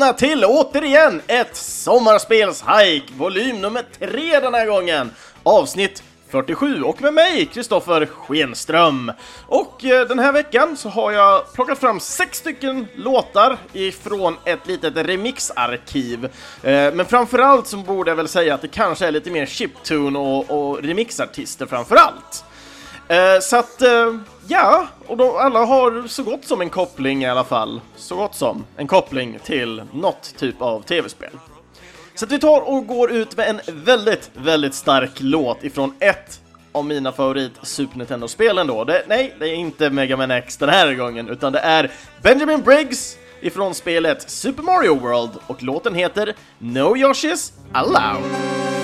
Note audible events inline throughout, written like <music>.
välkomna till återigen ett sommarspelshike, volym nummer tre den här gången, avsnitt 47 och med mig, Kristoffer Schenström. Och eh, den här veckan så har jag plockat fram sex stycken låtar ifrån ett litet remixarkiv. Eh, men framförallt så borde jag väl säga att det kanske är lite mer chiptune och, och remixartister framförallt. Eh, så att, eh, ja, och de, alla har så gott som en koppling i alla fall. Så gott som en koppling till något typ av tv-spel. Så att vi tar och går ut med en väldigt, väldigt stark låt ifrån ett av mina favorit Super Nintendo-spelen då. Det, nej, det är inte Mega Man X den här gången, utan det är Benjamin Briggs ifrån spelet Super Mario World och låten heter No Yoshi's Allowed.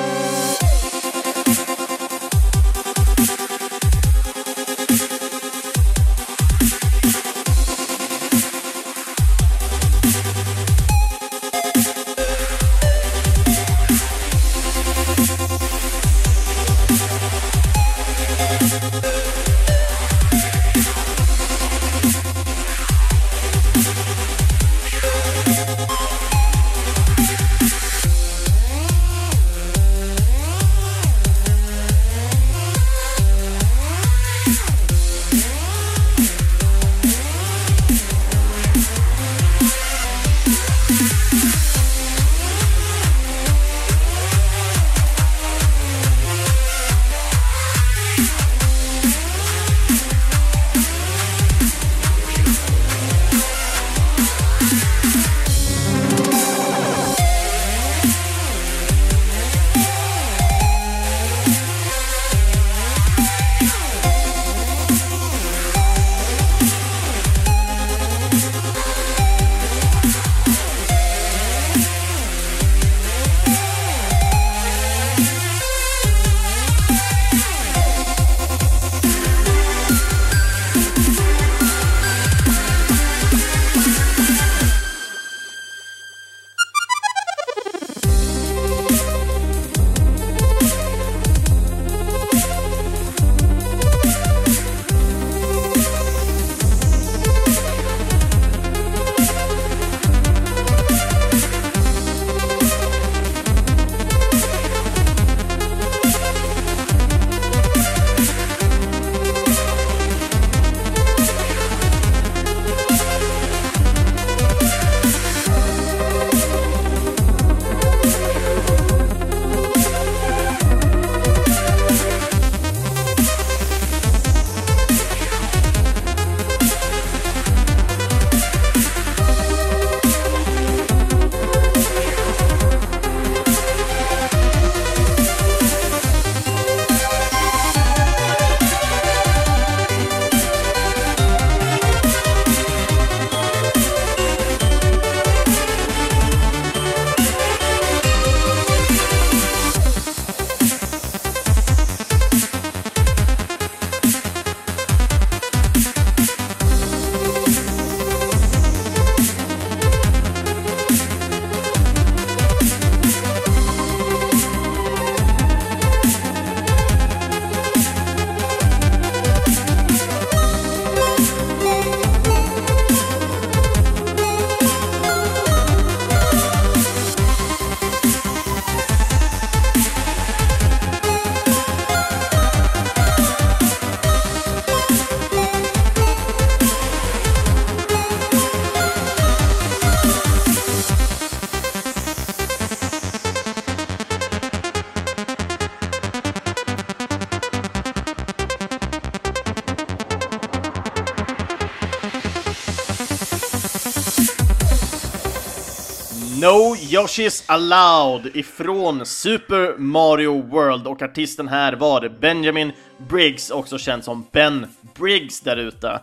Yoshi's Allowed ifrån Super Mario World och artisten här var Benjamin Briggs, också känd som Ben Briggs där ute.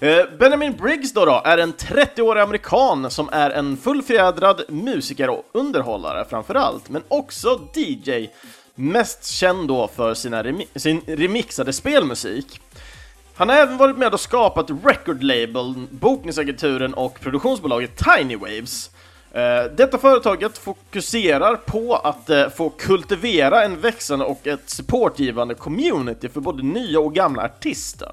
Eh, Benjamin Briggs då, då är en 30-årig amerikan som är en fullfjädrad musiker och underhållare framförallt, men också DJ. Mest känd då för sina remi sin remixade spelmusik. Han har även varit med och skapat record label, bokningsagenturen och produktionsbolaget Tiny Waves. Eh, detta företaget fokuserar på att eh, få kultivera en växande och ett supportgivande community för både nya och gamla artister.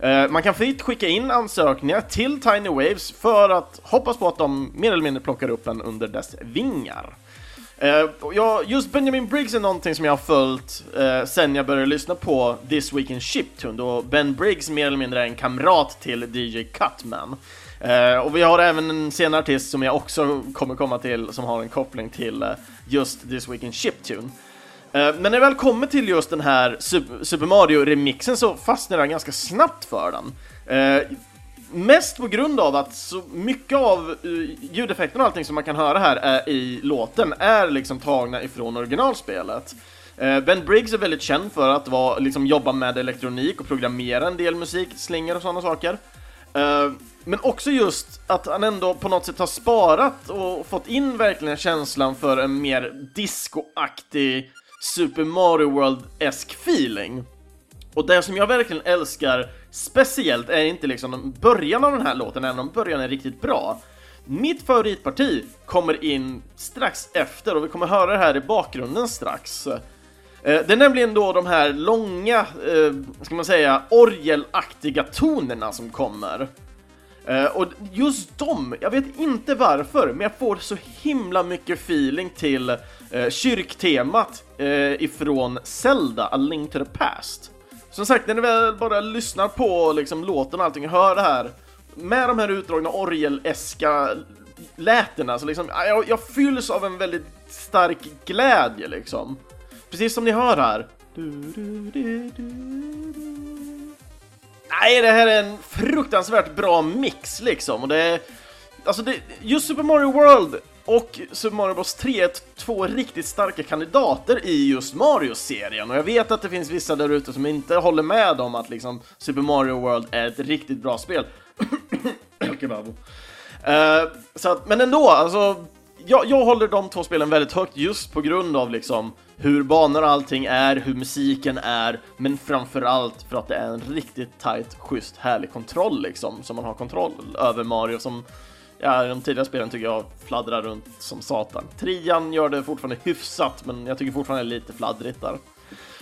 Eh, man kan fritt skicka in ansökningar till Tiny Waves för att hoppas på att de mer eller mindre plockar upp en under dess vingar. Just Benjamin Briggs är någonting som jag har följt sen jag började lyssna på This Week in Chiptune, då Ben Briggs mer eller mindre är en kamrat till DJ Cutman. Eh, och vi har även en senare artist som jag också kommer komma till som har en koppling till eh, just This Week in Chiptune. Eh, men när det väl kommer till just den här Super Mario-remixen så fastnar jag ganska snabbt för den. Eh, mest på grund av att så mycket av uh, ljudeffekterna och allting som man kan höra här är, i låten är liksom tagna ifrån originalspelet. Ben Briggs är väldigt känd för att vara, liksom, jobba med elektronik och programmera en del musik, slingor och sådana saker. Eh, men också just att han ändå på något sätt har sparat och fått in verkligen känslan för en mer discoaktig Super Mario World-esk feeling. Och det som jag verkligen älskar speciellt är inte liksom början av den här låten, även om början är riktigt bra. Mitt favoritparti kommer in strax efter och vi kommer höra det här i bakgrunden strax. Eh, det är nämligen då de här långa, eh, ska man säga, orgelaktiga tonerna som kommer. Eh, och just dem, jag vet inte varför, men jag får så himla mycket feeling till kyrktemat ifrån Zelda, A Link to the Past. Som sagt, när ni väl bara lyssnar på liksom, låten och allting, och hör det här med de här utdragna orgeleska lätena, så liksom, jag, jag fylls av en väldigt stark glädje liksom. Precis som ni hör här. Nej, det här är en fruktansvärt bra mix liksom, och det är... Alltså, det, just Super Mario World och Super Mario Bros. 3 är två riktigt starka kandidater i just Mario-serien. Och jag vet att det finns vissa där ute som inte håller med om att liksom Super Mario World är ett riktigt bra spel. <coughs> uh, så att, men ändå, alltså jag, jag håller de två spelen väldigt högt just på grund av liksom hur banor och allting är, hur musiken är, men framförallt för att det är en riktigt tight, schysst, härlig kontroll liksom, som man har kontroll över Mario som Ja, de tidigare spelen tycker jag fladdrar runt som satan. Trian gör det fortfarande hyfsat, men jag tycker fortfarande det är lite fladdrigt där.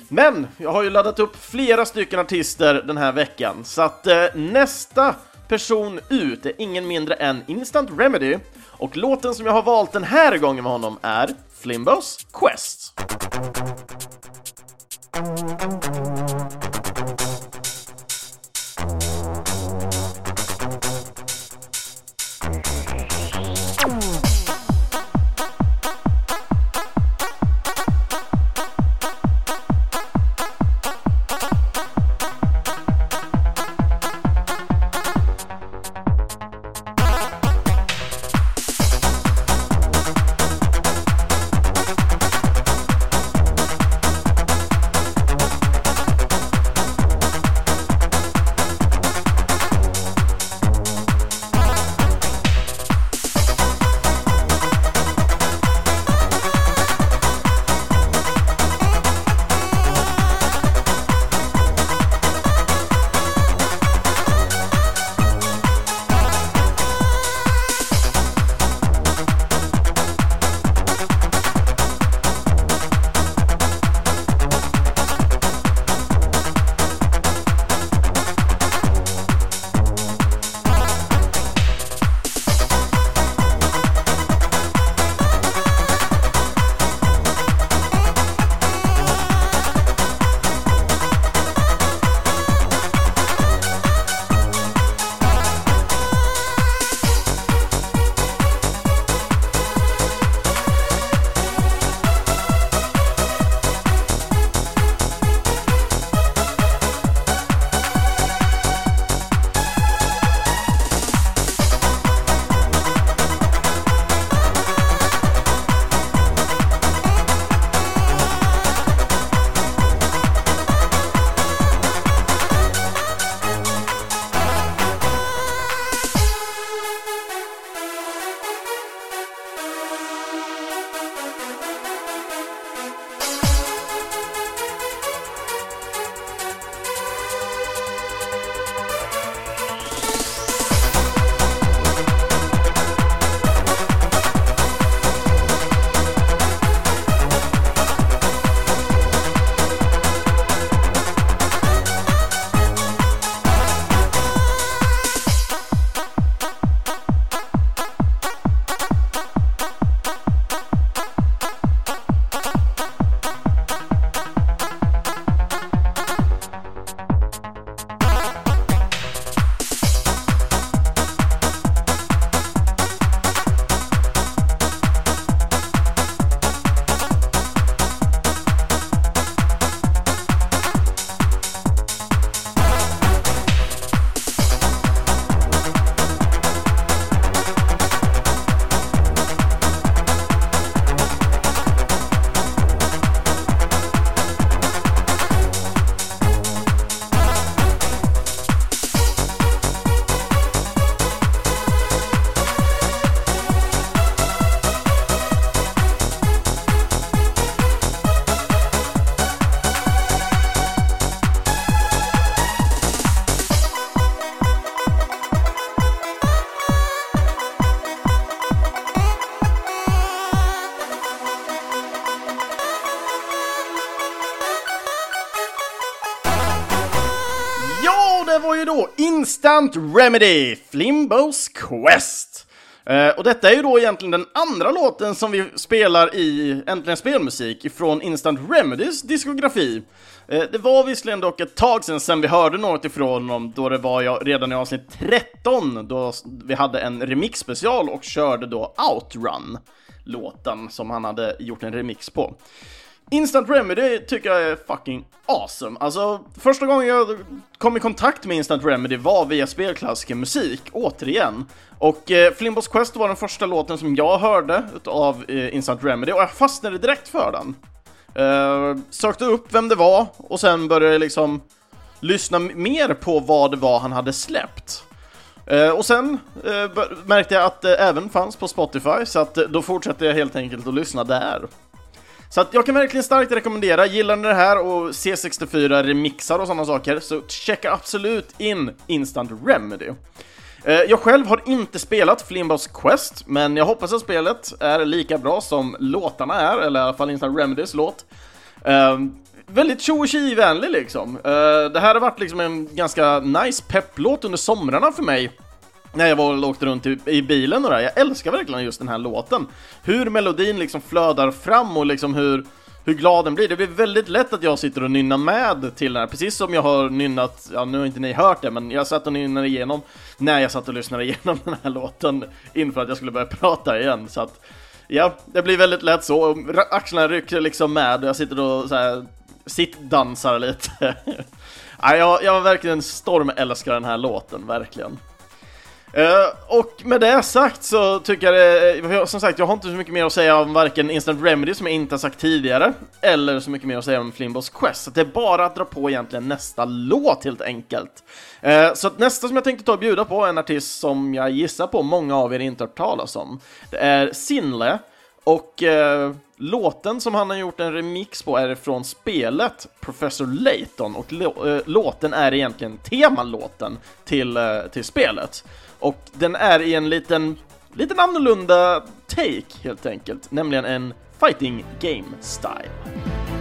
Men jag har ju laddat upp flera stycken artister den här veckan, så att eh, nästa person ut är ingen mindre än Instant Remedy och låten som jag har valt den här gången med honom är Flimbos Quest. Instant Remedy, Flimbos Quest. Eh, och detta är ju då egentligen den andra låten som vi spelar i Äntligen Spelmusik ifrån Instant Remedys diskografi. Eh, det var visserligen dock ett tag sedan, sen vi hörde något ifrån dem, då det var jag, redan i avsnitt 13, då vi hade en remix-special och körde då Outrun, låten som han hade gjort en remix på. Instant Remedy tycker jag är fucking awesome. Alltså, första gången jag kom i kontakt med Instant Remedy var via spelklassikermusik, återigen. Och eh, Flimbos Quest var den första låten som jag hörde av eh, Instant Remedy och jag fastnade direkt för den. Eh, sökte upp vem det var och sen började jag liksom lyssna mer på vad det var han hade släppt. Eh, och sen eh, märkte jag att det även fanns på Spotify, så att, eh, då fortsatte jag helt enkelt att lyssna där. Så att jag kan verkligen starkt rekommendera, gillar ni det här och C64 remixar och sådana saker, så checka absolut in Instant Remedy. Eh, jag själv har inte spelat Flimbos Quest, men jag hoppas att spelet är lika bra som låtarna är, eller i alla fall Instant Remedys låt. Uh, väldigt tjo och vänlig liksom. Uh, det här har varit liksom en ganska nice pepplåt under somrarna för mig när jag var och åkte runt i, i bilen och där. Jag älskar verkligen just den här låten. Hur melodin liksom flödar fram och liksom hur, hur glad den blir. Det blir väldigt lätt att jag sitter och nynnar med till den här, precis som jag har nynnat, ja nu har inte ni hört det, men jag satt och nynnade igenom när jag satt och lyssnade <laughs> igenom den här låten inför att jag skulle börja prata igen. Så att, ja, det blir väldigt lätt så. Axlarna rycker liksom med och jag sitter och så här, sittdansar lite. <laughs> ja, jag, jag verkligen stormälskar den här låten, verkligen. Uh, och med det sagt så tycker jag det, eh, som sagt, jag har inte så mycket mer att säga om varken Instant Remedy som jag inte har sagt tidigare, eller så mycket mer att säga om Flimbos Quest, så det är bara att dra på egentligen nästa låt helt enkelt. Uh, så nästa som jag tänkte ta och bjuda på är en artist som jag gissar på många av er inte har hört talas om. Det är Sinle, och uh, låten som han har gjort en remix på är från spelet Professor Layton, och låten är egentligen temalåten till, till spelet. Och den är i en liten, liten annorlunda take helt enkelt, nämligen en fighting game style.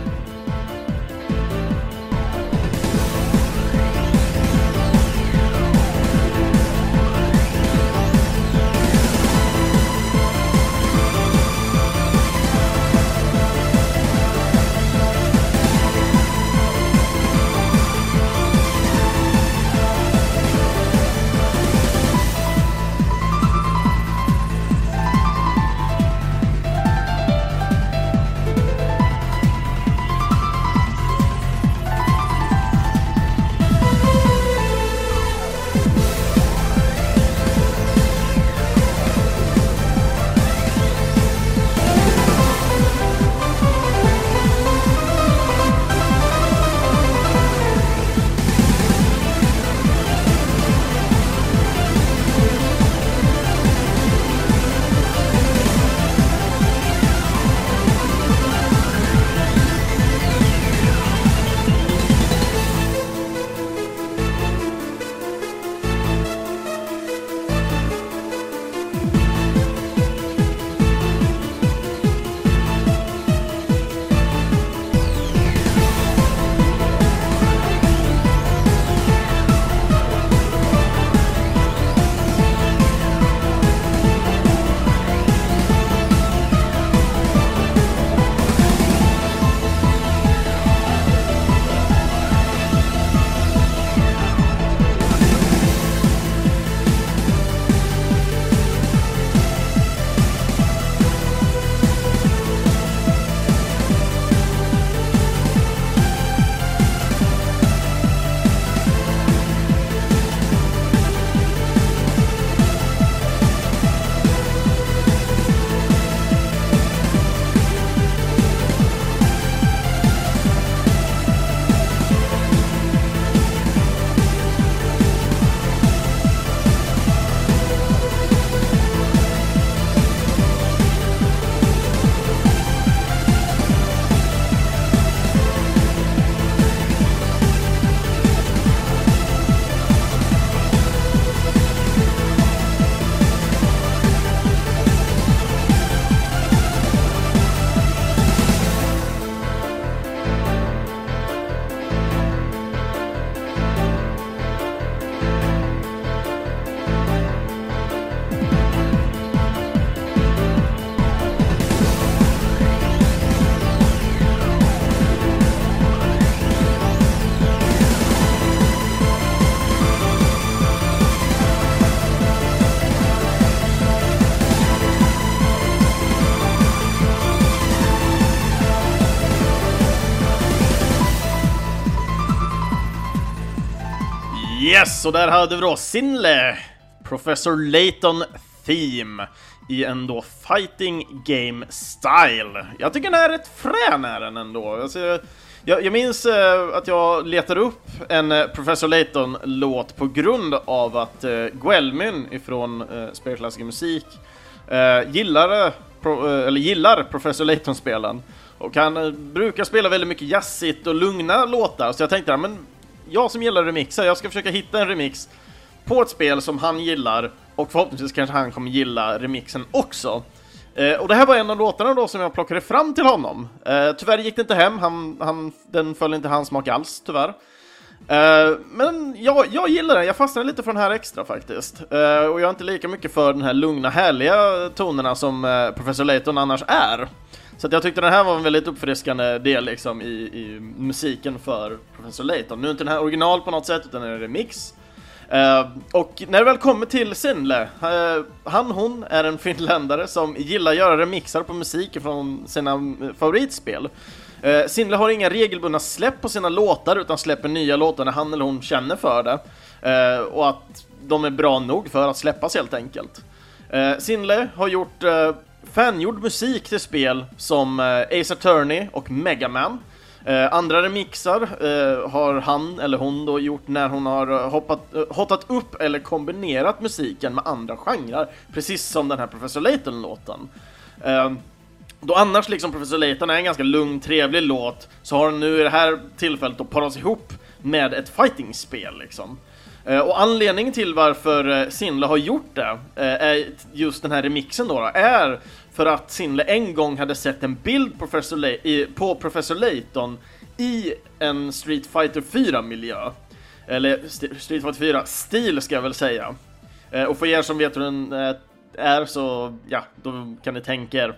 Yes, och där hade vi då Sinle, Professor Layton Theme i en då fighting game style. Jag tycker den är rätt frän är den ändå. Alltså, jag, jag minns eh, att jag letade upp en eh, Professor Layton-låt på grund av att eh, Guelmyn ifrån eh, Spelklassiker musik eh, gillar, pro, eller gillar Professor Layton-spelen. Och han brukar spela väldigt mycket jazzigt och lugna låtar, så jag tänkte, men jag som gillar remixer, jag ska försöka hitta en remix på ett spel som han gillar och förhoppningsvis kanske han kommer gilla remixen också. Eh, och det här var en av låtarna då som jag plockade fram till honom. Eh, tyvärr gick det inte hem, han, han, den föll inte hans smak alls, tyvärr. Eh, men jag, jag gillar den, jag fastnade lite för den här extra faktiskt. Eh, och jag är inte lika mycket för den här lugna, härliga tonerna som eh, Professor Layton annars är. Så jag tyckte den här var en väldigt uppfriskande del liksom i, i musiken för Professor Layton. Nu är inte den här original på något sätt, utan är en remix. Uh, och när det väl kommer till Sinle, uh, eh, han hon är en finländare som gillar att göra remixar på musik från sina favoritspel. Eh, uh, Sinle har inga regelbundna släpp på sina låtar utan släpper nya låtar när han eller hon känner för det. Uh, och att de är bra nog för att släppas helt enkelt. Uh, Sinle har gjort fangjord musik till spel som eh, Ace Attorney och Mega Man. Eh, andra remixar eh, har han eller hon då gjort när hon har eh, hoppat, eh, hotat upp eller kombinerat musiken med andra genrer, precis som den här Professor Layton-låten. Eh, då annars liksom Professor Layton är en ganska lugn, trevlig låt, så har den nu i det här tillfället då parats ihop med ett fighting-spel liksom. Eh, och anledningen till varför Sinla har gjort det, är just den här remixen då är för att Sinle en gång hade sett en bild på Professor, Le i, på Professor Layton i en Street Fighter 4-miljö. Eller Street Fighter 4-stil ska jag väl säga. Eh, och för er som vet hur den eh, är så, ja, då kan ni tänka er.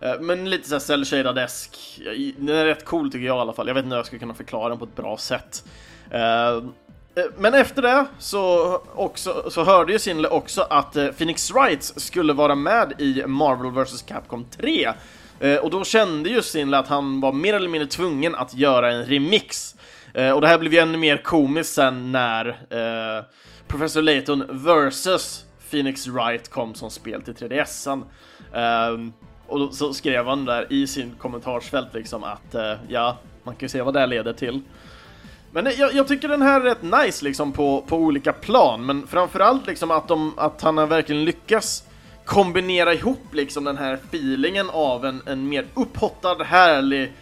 Eh, men lite såhär cell shaded esk Den är rätt cool tycker jag i alla fall. Jag vet inte hur jag ska kunna förklara den på ett bra sätt. Eh, Eh, men efter det så, också, så hörde ju Sinle också att eh, Phoenix Wrights skulle vara med i Marvel vs Capcom 3. Eh, och då kände ju Sinle att han var mer eller mindre tvungen att göra en remix. Och det här blev ju ännu mer komiskt sen när Professor Layton vs Phoenix Wright kom som spel till 3DSen. Ehm, och så skrev han där i sin kommentarsfält liksom att ja, man kan ju se vad det här leder till. Men jag, jag, tycker den här är rätt nice liksom på, på olika plan, men framförallt liksom att, de, att han har verkligen lyckats kombinera ihop liksom den här feelingen av en, en mer upphottad, härlig,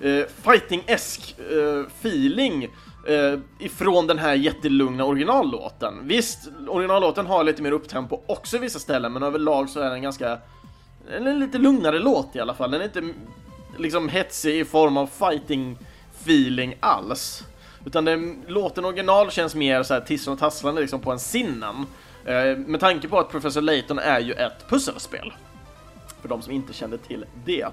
eh, fighting-esk eh, feeling eh, ifrån den här jättelugna originallåten. Visst, originallåten har lite mer upptempo också i vissa ställen, men överlag så är den ganska, en lite lugnare låt i alla fall. Den är inte liksom hetsig i form av fighting feeling alls. Utan den, låten original känns mer så här tisslande och tasslande liksom på en sinnen. Eh, med tanke på att Professor Layton är ju ett pusselspel. För de som inte kände till det.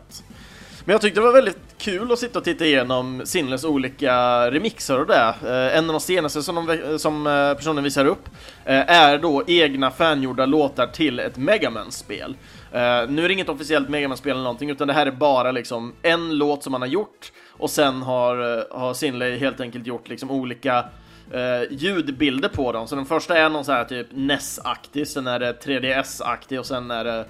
Men jag tyckte det var väldigt kul att sitta och titta igenom Sinles olika remixer och det. Eh, en av de senaste som, de, som eh, personen visar upp eh, är då egna fangjorda låtar till ett Megaman-spel. Eh, nu är det inget officiellt Megaman-spel eller någonting, utan det här är bara liksom en låt som man har gjort och sen har, eh, har Sinley helt enkelt gjort liksom olika eh, ljudbilder på dem. Så den första är någon så här typ NES-aktig, sen är det 3DS-aktig och sen är det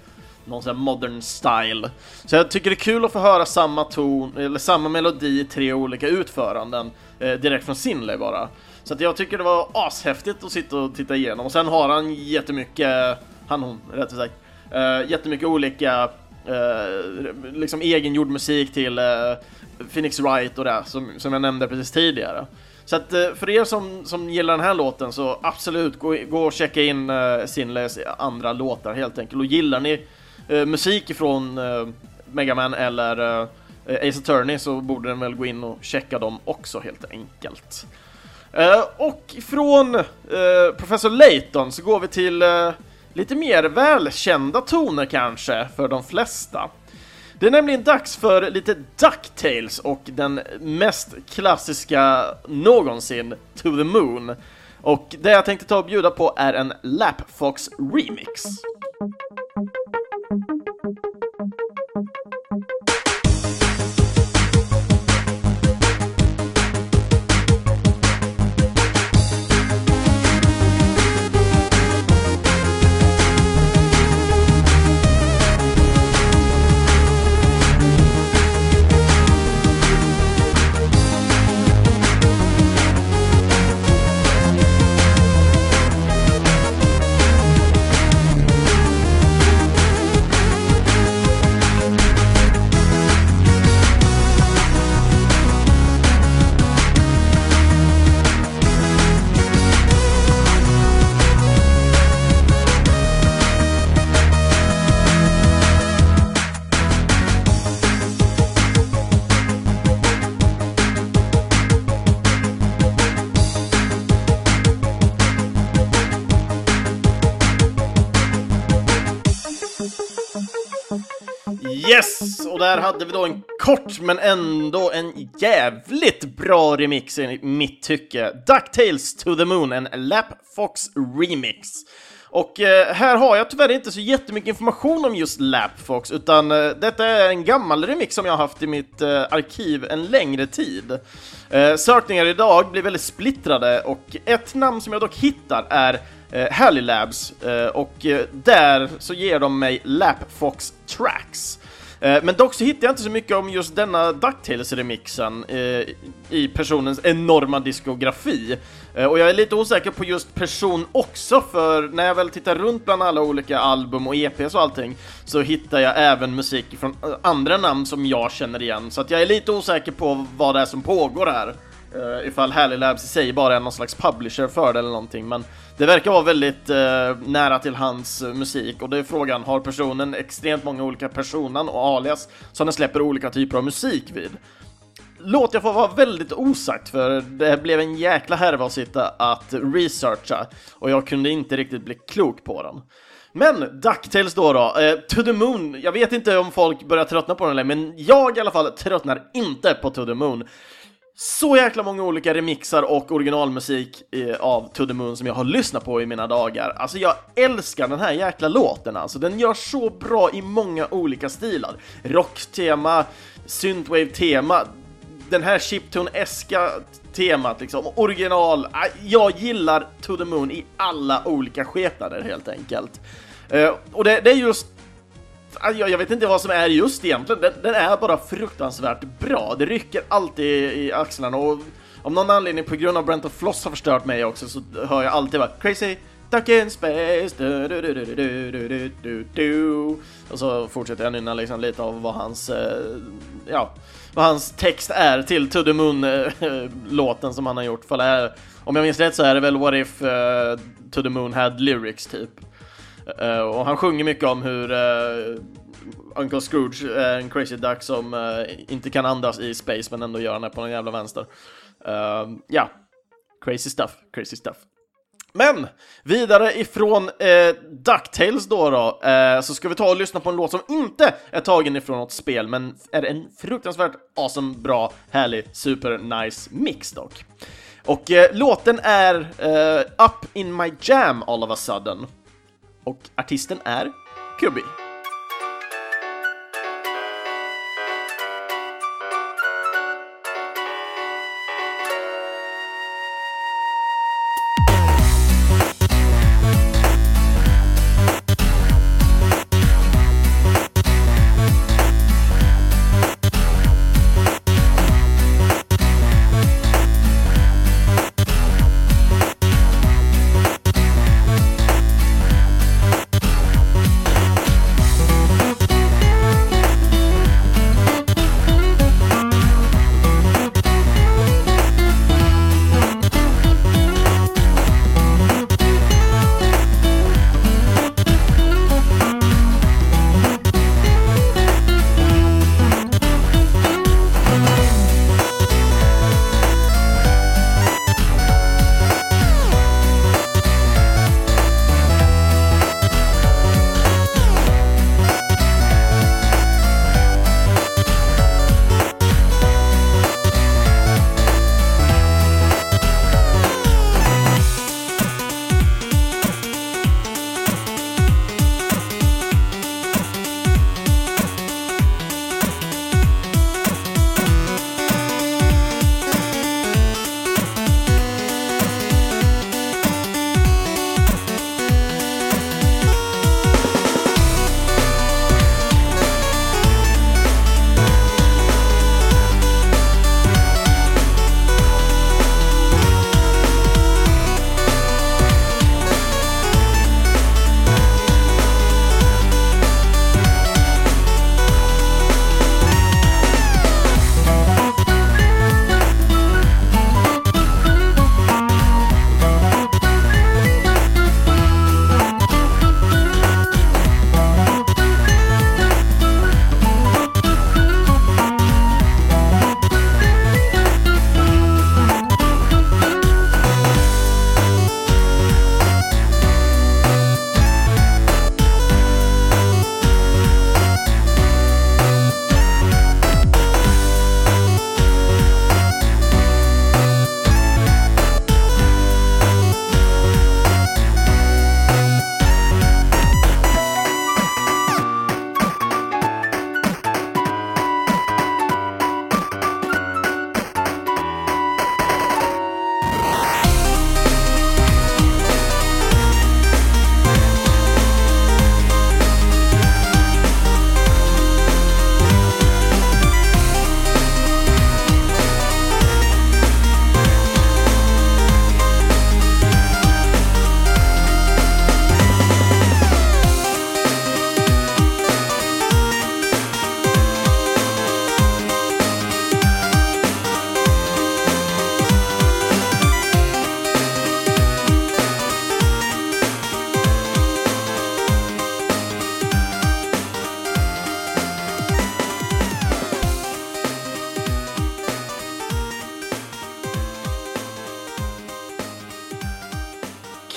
någon sån här modern style. Så jag tycker det är kul att få höra samma ton, eller samma melodi i tre olika utföranden eh, direkt från Sinley bara. Så att jag tycker det var ashäftigt att sitta och titta igenom. Och sen har han jättemycket, han hon rättare sagt, eh, jättemycket olika eh, liksom egengjord musik till eh, Phoenix Wright och det som, som jag nämnde precis tidigare. Så att eh, för er som, som gillar den här låten så absolut gå, gå och checka in eh, uh, Sinles andra låtar helt enkelt. Och gillar ni uh, musik från uh, Megaman eller Ace Attorney så borde den väl gå in och checka dem också helt enkelt. och från Professor Layton så går vi till lite mer välkända toner kanske för de flesta. Det är nämligen dags för lite Ducktails och den mest klassiska någonsin, To the Moon. Och det jag tänkte ta och bjuda på är en Lapfox Remix. Där hade vi då en kort men ändå en jävligt bra remix i mitt tycke. DuckTales to the Moon, en Lapfox remix. Och eh, här har jag tyvärr inte så jättemycket information om just Lapfox, utan eh, detta är en gammal remix som jag har haft i mitt eh, arkiv en längre tid. Eh, sökningar idag blir väldigt splittrade och ett namn som jag dock hittar är eh, Halley Labs eh, och eh, där så ger de mig Lapfox Tracks. Eh, men dock så hittar jag inte så mycket om just denna DuckTales-remixen eh, i personens enorma diskografi. Eh, och jag är lite osäker på just person också, för när jag väl tittar runt bland alla olika album och EPs och allting så hittar jag även musik från eh, andra namn som jag känner igen. Så att jag är lite osäker på vad det är som pågår här. Uh, ifall Halley Labs i sig bara är någon slags publisher för det eller någonting, men det verkar vara väldigt uh, nära till hans uh, musik och det är frågan, har personen extremt många olika personan och alias som den släpper olika typer av musik vid? Låt jag få vara väldigt osagt för det blev en jäkla härva att sitta att researcha och jag kunde inte riktigt bli klok på den. Men ducktails då då, eh, To the Moon, jag vet inte om folk börjar tröttna på den eller men jag i alla fall tröttnar inte på To the Moon så jäkla många olika remixar och originalmusik eh, av To the Moon som jag har lyssnat på i mina dagar. Alltså jag älskar den här jäkla låten alltså. Den gör så bra i många olika stilar. Rocktema, synthwave-tema, den här chiptune-eska temat liksom, original. Ah, jag gillar To the Moon i alla olika skepnader helt enkelt. Eh, och det, det, är just Alltså, jag, vet inte vad som är just egentligen, den, den, är bara fruktansvärt bra. Det rycker alltid i axlarna och om någon anledning på grund av Brent och Floss har förstört mig också så hör jag alltid bara Crazy Duck in space du, du, du, du, du, du, du, du, du. Och så fortsätter jag nynna liksom lite av vad hans, eh, ja, vad hans text är till To the Moon-låten eh, <laughs> som han har gjort. För det är, om jag minns rätt så är det väl What if uh, To the Moon had lyrics typ. Uh, och han sjunger mycket om hur uh, Uncle Scrooge är en crazy duck som uh, inte kan andas i space men ändå gör han det på någon jävla vänster. Ehm, ja, crazy stuff, crazy stuff. Men vidare ifrån eh, DuckTales då, då eh, så ska vi ta och lyssna på en låt som inte är tagen ifrån något spel men är en fruktansvärt awesome, bra, härlig, super nice mix dock. Och eh, låten är Up in my jam all of a sudden och artisten är Kubi.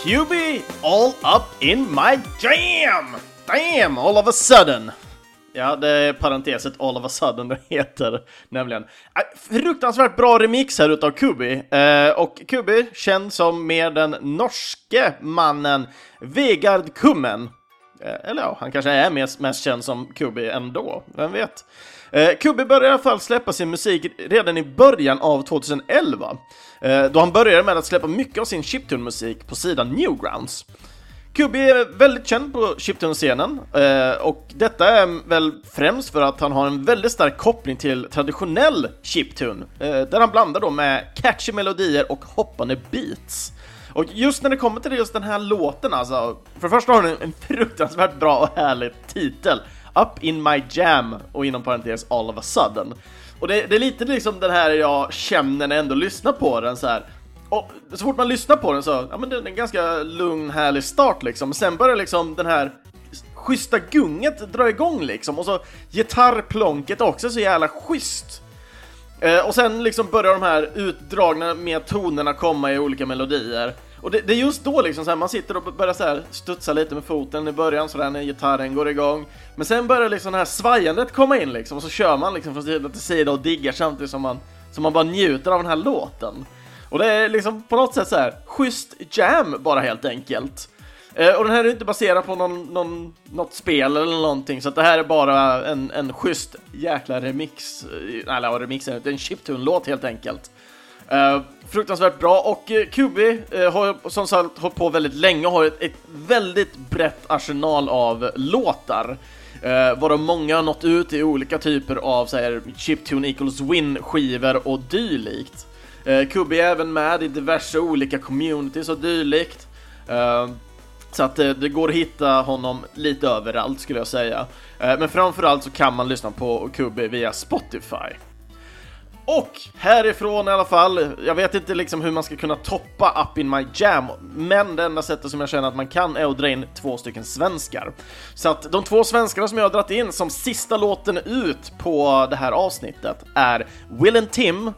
QB all up in my jam! Damn, all of a sudden! Ja, det är parenteset all of a sudden det heter nämligen. Äh, fruktansvärt bra remix här utav Kubi. Eh, och Kubi, känd som mer den norske mannen Vegard Kummen. Eh, eller ja, han kanske är mest, mest känd som Kubi ändå, vem vet? Eh, Kubi började i alla fall släppa sin musik redan i början av 2011. Eh, då han började med att släppa mycket av sin chiptune-musik på sidan Newgrounds. Kubi är väldigt känd på chiptune-scenen eh, och detta är väl främst för att han har en väldigt stark koppling till traditionell chiptune eh, där han blandar då med catchy melodier och hoppande beats. Och just när det kommer till just den här låten alltså, för det första har den en fruktansvärt bra och härlig titel, Up in my jam och inom parentes all of a sudden. Och det, det är lite liksom den här jag känner när jag ändå lyssnar på den så här. Och så fort man lyssnar på den så, ja men det är en ganska lugn, härlig start liksom. Sen börjar liksom den här schyssta gunget dra igång liksom. Och så gitarrplonket också så jävla schysst. Eh, och sen liksom börjar de här utdragna med tonerna komma i olika melodier. Och det, det är just då liksom så här, man sitter och börjar så här studsa lite med foten i början sådär när gitarren går igång. Men sen börjar liksom det här svajandet komma in liksom och så kör man liksom från sida till sida och diggar samtidigt som man, som man bara njuter av den här låten. Och det är liksom på något sätt så här schysst jam bara helt enkelt. Eh, och den här är inte baserad på någon, någon, något spel eller någonting, så att det här är bara en, en schysst jäkla remix, eh, eller ja, remix, är en chiptune-låt helt enkelt. Eh, fruktansvärt bra och eh, Kubi QB eh, har som sagt hållit på väldigt länge och har ett, ett väldigt brett arsenal av låtar. Eh, varav många har nått ut i olika typer av så här, chiptune equals win-skivor och dylikt. Eh, QB är även med i diverse olika communities och dylikt. Eh, så att det, eh, det, går att hitta honom lite överallt skulle jag säga. Eh, men framförallt så kan man lyssna på QB via Spotify. Och härifrån i alla fall, jag vet inte liksom hur man ska kunna toppa Up In My Jam, men det enda sättet som jag känner att man kan är att dra in två stycken svenskar. Så att de två svenskarna som jag har dragit in som sista låten ut på det här avsnittet är Will and Tim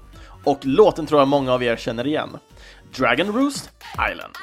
och låten tror jag många av er känner igen. Dragon Roost Island.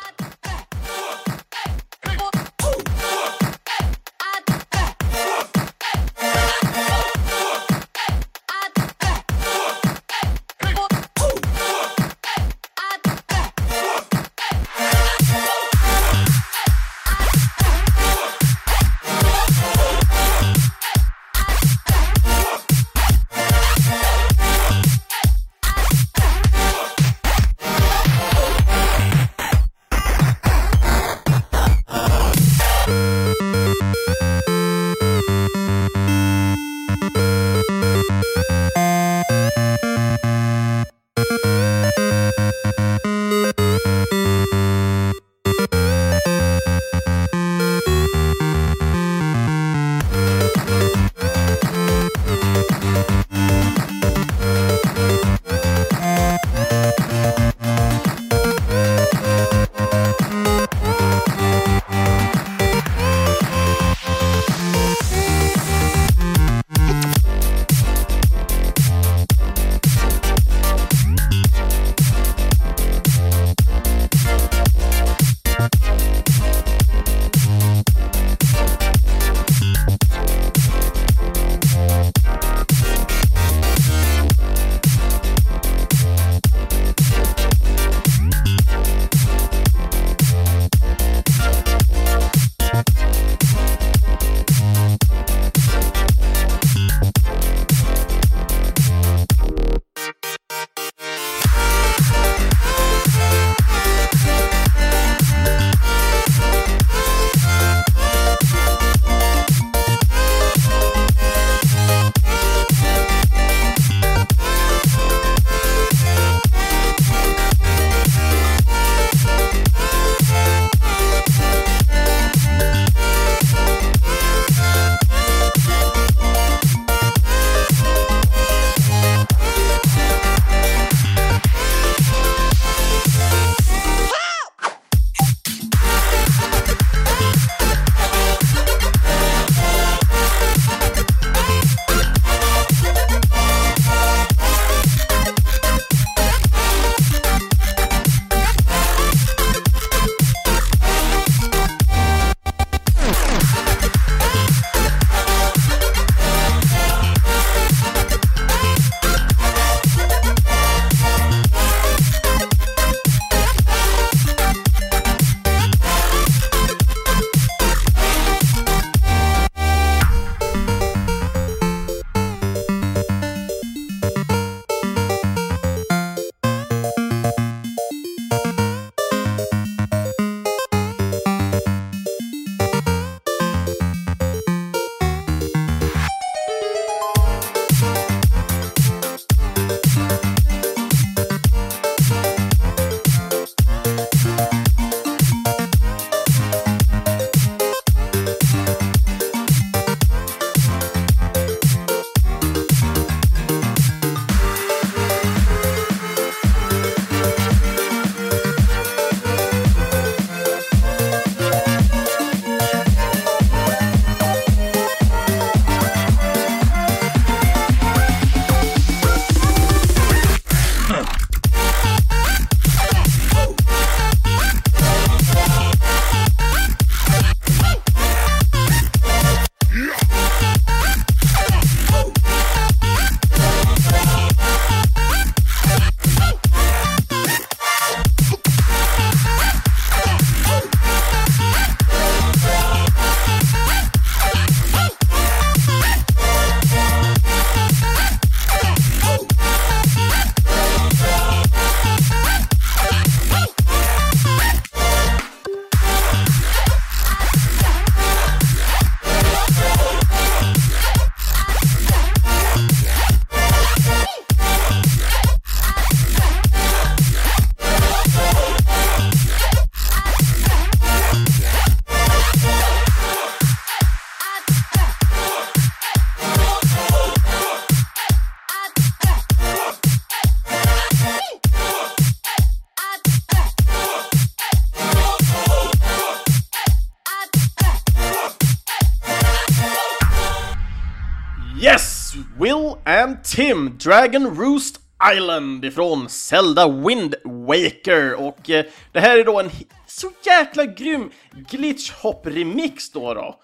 And Dragon Roost Island ifrån Zelda Wind Waker och eh, det här är då en så jäkla grym glitch-hop-remix då då.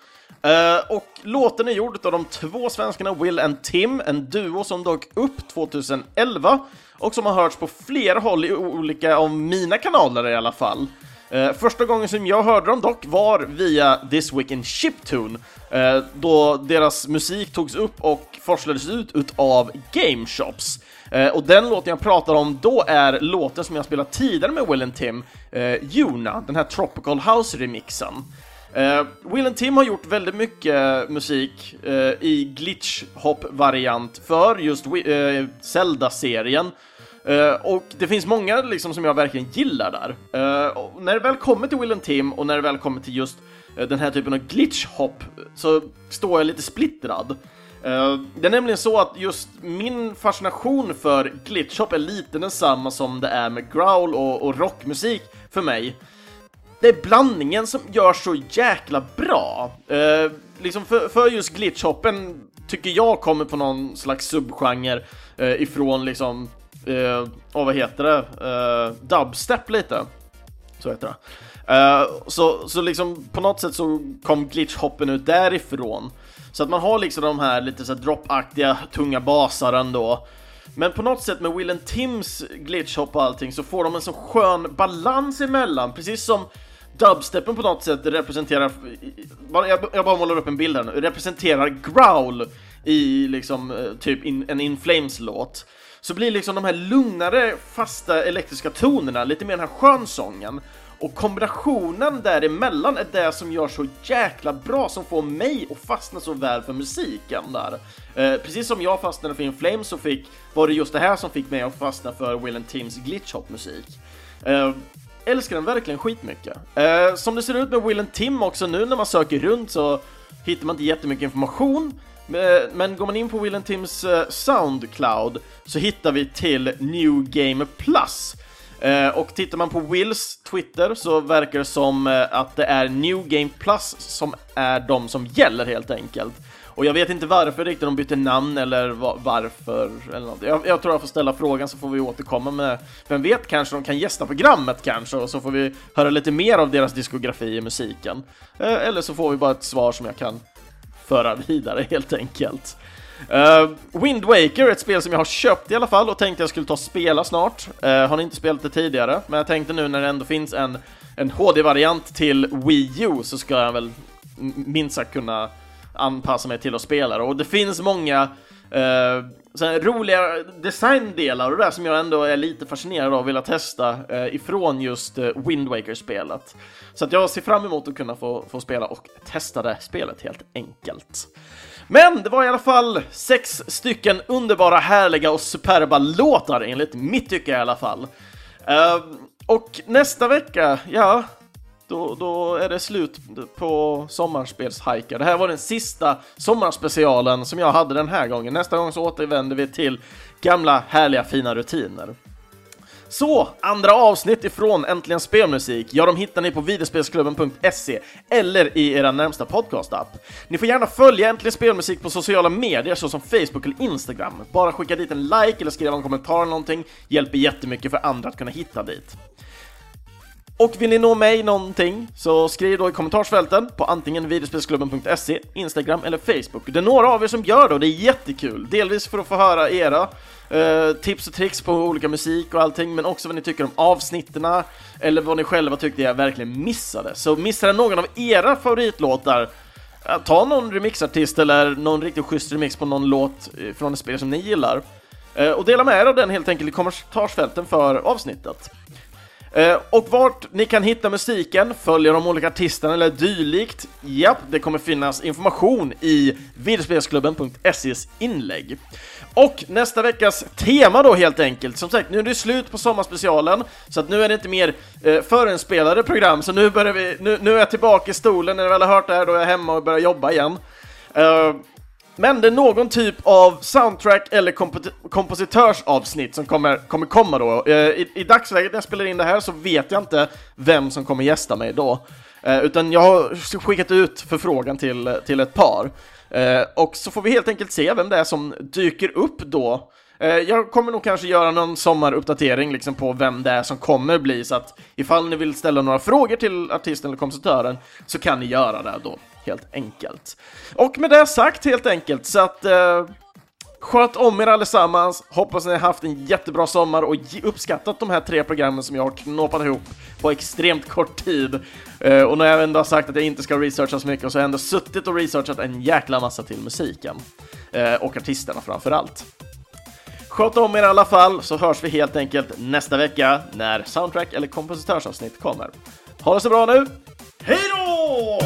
Eh, och låten är gjord av de två svenskarna Will and Tim, en duo som dök upp 2011 och som har hörts på flera håll i olika av mina kanaler i alla fall. Uh, första gången som jag hörde dem dock var via This Week in Chiptune, uh, då deras musik togs upp och forslades ut utav Game Shops. Eh, och den låten jag pratar om då är låten som jag spelat tidigare med Will and Tim, eh, Juna, den här Tropical House-remixen. Eh, Will and Tim har gjort väldigt mycket musik eh, i glitch-hop-variant för just eh, Zelda-serien. Uh, och det finns många liksom som jag verkligen gillar där. Uh, när det väl kommer till Will and Tim och när det väl kommer till just uh, den här typen av glitch-hop så står jag lite splittrad. Eh, det är nämligen så att just min fascination för glitchhop är lite densamma som det är med growl och, och rockmusik för mig det är blandningen som gör så jäkla bra. Eh, liksom för, för just glitchhoppen tycker jag kommer på någon slags subgenre eh, ifrån liksom, eh, oh, vad heter det, eh, dubstep lite. Så heter det. Eh, så, så liksom på något sätt så kom glitchhoppen ut därifrån. Så att man har liksom de här lite så droppaktiga tunga basar ändå. Men på något sätt med Will and Tims glitchhop och allting så får de en så skön balans emellan, precis som dubstepen på något sätt representerar, jag bara målar upp en bild här nu, representerar growl i liksom eh, typ in, en In Flames-låt. Så blir liksom de här lugnare, fasta elektriska tonerna lite mer den här skönsången. Och kombinationen däremellan är det som gör så jäkla bra, som får mig att fastna så väl för musiken där. Eh, precis som jag fastnade för In Flames så fick, var det just det här som fick mig att fastna för Will and Tims glitchhop-musik. Eh, älskar den verkligen skitmycket. Eh, som det ser ut med Will and Tim också nu när man söker runt så hittar man inte jättemycket information. Eh, men går man in på Will Tims eh, Soundcloud så hittar vi till New Game Plus. Eh, och tittar man på Wills Twitter så verkar det som att det är New Game Plus som är de som gäller helt enkelt. Och jag vet inte varför riktigt de bytte namn eller varför eller något. Jag, jag, tror jag får ställa frågan så får vi återkomma med Vem vet, kanske de kan gästa programmet kanske och så får vi höra lite mer av deras diskografi i musiken. Eller så får vi bara ett svar som jag kan föra vidare helt enkelt. Uh, Wind Waker, ett spel som jag har köpt i alla fall och tänkte jag skulle ta och spela snart. Uh, har ni inte spelat det tidigare, men jag tänkte nu när det ändå finns en, en HD-variant till Wii U så ska jag väl minst sagt kunna anpassa mig till att spela och det finns många eh, roliga designdelar och det där som jag ändå är lite fascinerad av och vill testa uh, ifrån just uh, Wind Waker-spelet. Så att jag ser fram emot att kunna få, få spela och testa det spelet helt enkelt. Men det var i alla fall sex stycken underbara, härliga och superba låtar enligt mitt tycke i alla fall. Uh, och nästa vecka, ja, då, då är det slut på sommarspelshajkar. Det här var den sista sommarspecialen som jag hade den här gången. Nästa gång så återvänder vi till gamla härliga fina rutiner. Så, andra avsnitt ifrån Äntligen Spelmusik, ja de hittar ni på videospelsklubben.se eller i era närmsta podcastapp. Ni får gärna följa Äntligen Spelmusik på sociala medier såsom Facebook eller Instagram. Bara skicka dit en like eller skriva en kommentar eller någonting, hjälper jättemycket för andra att kunna hitta dit. Och vill ni nå mig någonting så skriv då i kommentarsfälten på antingen videospelsklubben.se, Instagram eller Facebook. Det är några av er som gör det och det är jättekul. Delvis för att få höra era eh, tips och tricks på olika musik och allting, men också vad ni tycker om avsnitterna eller vad ni själva tyckte jag verkligen missade. Så missade någon av era favoritlåtar Ta någon remixartist eller någon riktigt schysst remix på någon låt eh, från ett spel som ni gillar eh, och dela med er av den helt enkelt i kommentarsfälten för avsnittet. Eh, och vart ni kan hitta musiken, följa de olika artisterna eller dylikt, japp, det kommer finnas information i videospelsklubben.ses inlägg. Och nästa veckas tema då helt enkelt, som sagt, nu är det slut på sommarspecialen, så att nu är det inte mer eh, förinspelade program, så nu börjar vi, nu, nu är jag tillbaka i stolen, när ni väl har hört det här, då är jag hemma och börjar jobba igen. Uh, men det är någon typ av soundtrack eller kompositörsavsnitt som kommer, kommer komma då. Eh, I, I dagsläget när jag spelar in det här så vet jag inte vem som kommer gästa mig då. Eh, utan jag har skickat ut förfrågan till, till ett par. Eh, och så får vi helt enkelt se vem det är som dyker upp då. Jag kommer nog kanske göra någon sommaruppdatering liksom på vem det är som kommer bli, så att ifall ni vill ställa några frågor till artisten eller kompositören så kan ni göra det då, helt enkelt. Och med det sagt helt enkelt, så att eh, Sköt om er allesammans, hoppas ni har haft en jättebra sommar och uppskattat de här tre programmen som jag har knåpat ihop på extremt kort tid. Eh, och när jag ändå har sagt att jag inte ska researcha så mycket så har jag ändå suttit och researchat en jäkla massa till musiken. Eh, och artisterna framför allt. Sköt om er i alla fall så hörs vi helt enkelt nästa vecka när soundtrack eller kompositörsavsnitt kommer. Ha det så bra nu! Hej då!